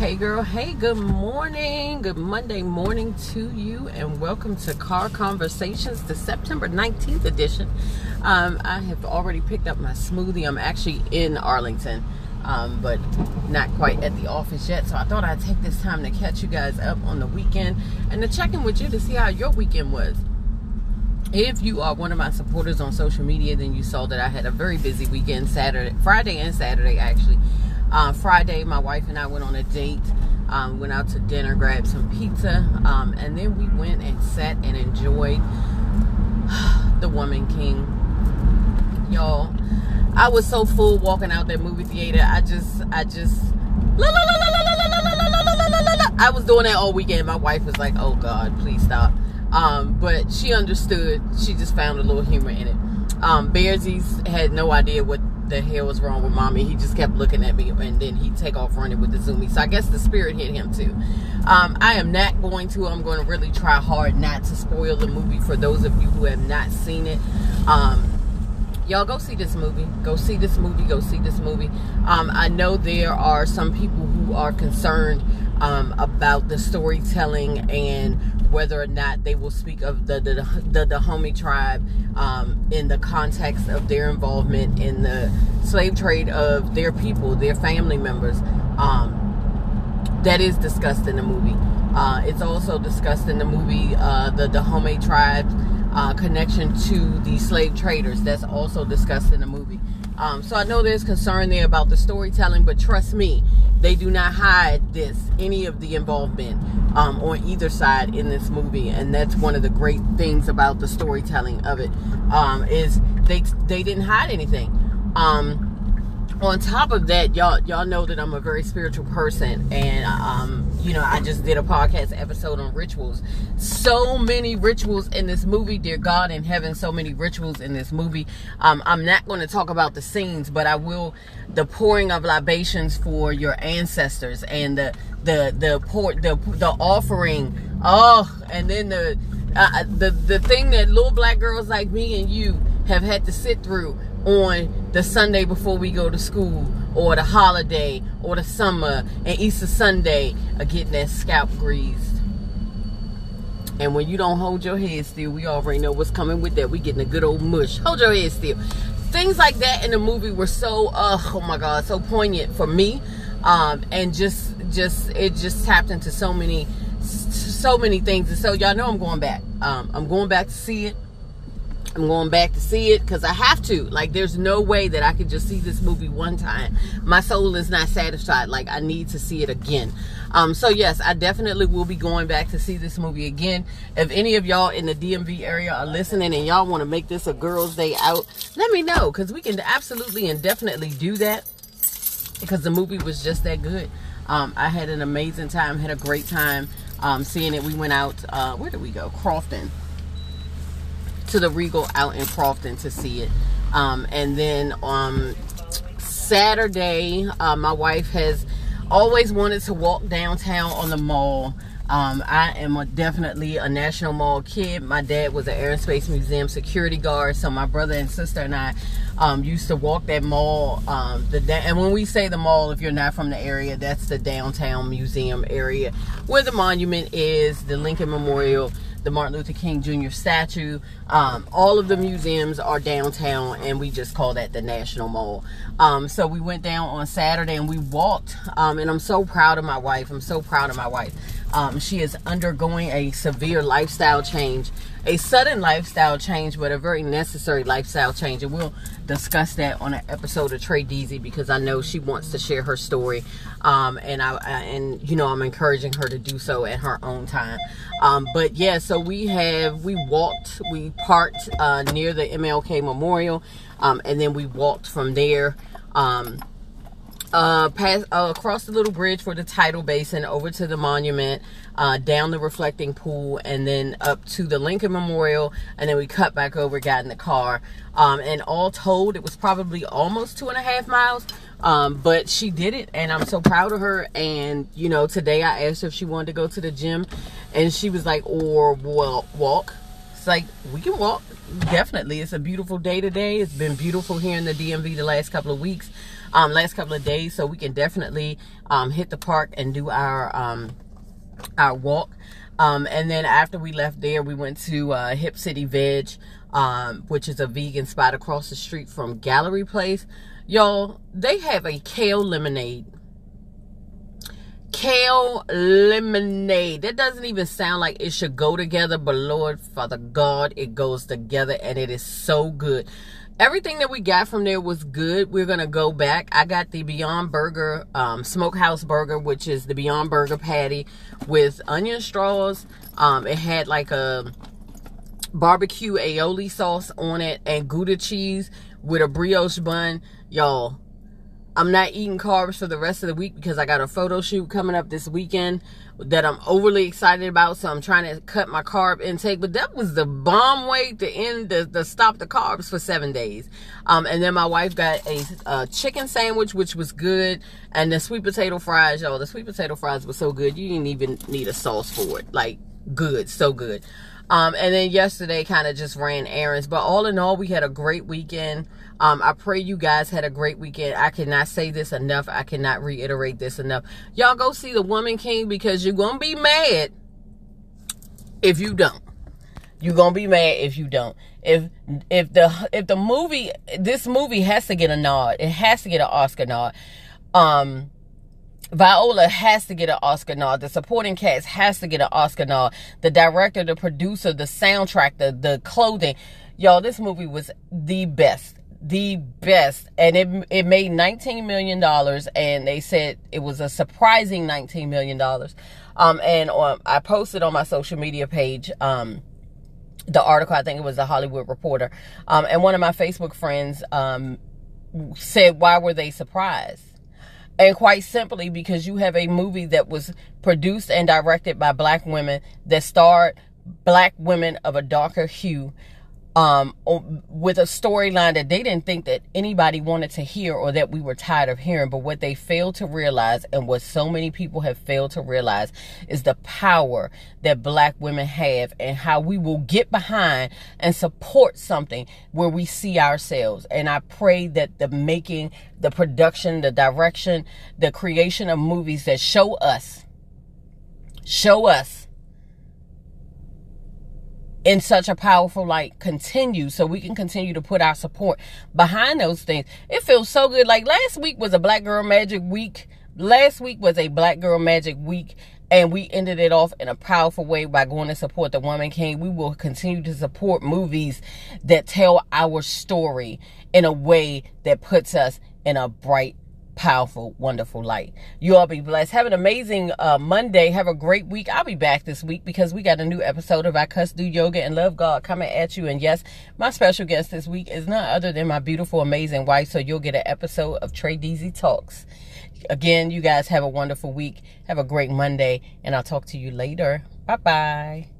Hey girl, hey, good morning. Good Monday morning to you, and welcome to Car Conversations, the September 19th edition. Um, I have already picked up my smoothie. I'm actually in Arlington, um, but not quite at the office yet. So I thought I'd take this time to catch you guys up on the weekend and to check in with you to see how your weekend was. If you are one of my supporters on social media, then you saw that I had a very busy weekend, Saturday, Friday, and Saturday actually. Uh, Friday, my wife and I went on a date. Um, went out to dinner, grabbed some pizza, um, and then we went and sat and enjoyed The Woman King. Y'all, I was so full walking out that movie theater. I just, I just, I was doing that all weekend. My wife was like, "Oh God, please stop." Um, but she understood. She just found a little humor in it. Um, Bearsies had no idea what the hell was wrong with mommy. He just kept looking at me and then he'd take off running with the zoomies. So I guess the spirit hit him too. Um, I am not going to. I'm going to really try hard not to spoil the movie for those of you who have not seen it. Um, y'all go see this movie. Go see this movie. Go see this movie. Um, I know there are some people who are concerned um, about the storytelling and whether or not they will speak of the the, the Dahomey tribe um, in the context of their involvement in the slave trade of their people, their family members. Um, that is discussed in the movie. Uh, it's also discussed in the movie uh, the Dahomey tribe uh, connection to the slave traders. That's also discussed in the movie. Um, so I know there's concern there about the storytelling, but trust me, they do not hide this, any of the involvement um, on either side in this movie, and that's one of the great things about the storytelling of it um, is they they didn't hide anything. Um, on top of that, y'all y'all know that I'm a very spiritual person, and um, you know I just did a podcast episode on rituals. So many rituals in this movie, dear God in heaven. So many rituals in this movie. Um, I'm not going to talk about the scenes, but I will. The pouring of libations for your ancestors, and the the the pour the the offering. Oh, and then the uh, the the thing that little black girls like me and you have had to sit through on the Sunday before we go to school, or the holiday, or the summer, and Easter Sunday are getting that scalp greased. And when you don't hold your head still, we already know what's coming with that. We getting a good old mush. Hold your head still. Things like that in the movie were so, uh, oh my God, so poignant for me. Um, and just, just, it just tapped into so many, so many things. And so y'all know I'm going back. Um, I'm going back to see it. I'm going back to see it because I have to. Like, there's no way that I could just see this movie one time. My soul is not satisfied. Like, I need to see it again. Um, so yes, I definitely will be going back to see this movie again. If any of y'all in the DMV area are listening and y'all want to make this a girls' day out, let me know because we can absolutely and definitely do that because the movie was just that good. Um, I had an amazing time, had a great time um, seeing it. We went out. Uh, where did we go? Crofton to the Regal out in Crofton to see it. Um, and then on Saturday, uh, my wife has always wanted to walk downtown on the mall. Um, I am a, definitely a National Mall kid. My dad was an Air and Space Museum security guard, so my brother and sister and I um, used to walk that mall. Um, the and when we say the mall, if you're not from the area, that's the downtown museum area where the monument is, the Lincoln Memorial the Martin Luther King Jr. statue. Um, all of the museums are downtown, and we just call that the National Mall. Um, so we went down on Saturday and we walked, um, and I'm so proud of my wife. I'm so proud of my wife. Um, she is undergoing a severe lifestyle change, a sudden lifestyle change, but a very necessary lifestyle change. And we'll discuss that on an episode of Trey Deasy because I know she wants to share her story. Um, and I, and you know, I'm encouraging her to do so at her own time. Um, but yeah, so we have, we walked, we parked uh, near the MLK Memorial, um, and then we walked from there. Um, uh, pass uh, across the little bridge for the tidal basin over to the monument, uh, down the reflecting pool, and then up to the Lincoln Memorial, and then we cut back over, got in the car, um, and all told, it was probably almost two and a half miles. Um, but she did it, and I'm so proud of her. And you know, today I asked if she wanted to go to the gym, and she was like, "Or well, walk." It's like we can walk. Definitely, it's a beautiful day today. It's been beautiful here in the DMV the last couple of weeks. um, last couple of days, so we can definitely um, hit the park and do our um, our walk. Um, and then after we left there, we went to uh, Hip City Veg, um, which is a vegan spot across the street from Gallery Place. Y'all, they have a kale lemonade. Kale lemonade. That doesn't even sound like it should go together, but Lord, Father God, it goes together and it is so good everything that we got from there was good. We're gonna go back. I got the Beyond Burger um, Smokehouse Burger, which is the Beyond Burger patty with onion straws. Um, it had like a barbecue aioli sauce on it and Gouda cheese with a brioche bun. Y'all, I'm not eating carbs for the rest of the week because I got a photo shoot coming up this weekend that I'm overly excited about. So I'm trying to cut my carb intake. But that was the bomb way to end the, the stop the carbs for seven days. Um, and then my wife got a, a, chicken sandwich, which was good. And the sweet potato fries, y'all. The sweet potato fries were so good. You didn't even need a sauce for it. Like good, so good. Um, and then yesterday kind of just ran errands. But all in all, we had a great weekend. Um, I pray you guys had a great weekend. I cannot say this enough. I cannot reiterate this enough. Y'all go see The Woman King because you're going to be mad if you don't. You're going to be mad if you don't. If if the if the movie this movie has to get a nod. It has to get an Oscar nod. Um Viola has to get an Oscar nod. The supporting cast has to get an Oscar nod. The director, the producer, the soundtrack, the, the clothing. Y'all, this movie was the best. The best. And it, it made $19 million. And they said it was a surprising $19 million. Um, and on, I posted on my social media page, um, the article, I think it was the Hollywood Reporter. Um, and one of my Facebook friends, um, said, why were they surprised? And quite simply because you have a movie that was produced and directed by black women that starred black women of a darker hue um, with a storyline that they didn't think that anybody wanted to hear or that we were tired of hearing. But what they failed to realize, and what so many people have failed to realize, is the power that black women have and how we will get behind and support something where we see ourselves. And I pray that the making, the production, the direction, the creation of movies that show us, show us in such a powerful light continue so we can continue to put our support behind those things. It feels so good. Like last week was a Black Girl Magic week. Last week was a Black Girl Magic week and we ended it off in a powerful way by going to support the Woman King. We will continue to support movies that tell our story in a way that puts us in a bright powerful, wonderful light. You all be blessed. Have an amazing uh, Monday. Have a great week. I'll be back this week because we got a new episode of I Cuss Do Yoga and Love God coming at you. And yes, my special guest this week is none other than my beautiful, amazing wife. So you'll get an episode of Trey Deasy Talks. Again, you guys have a wonderful week. Have a great Monday. And I'll talk to you later. Bye bye.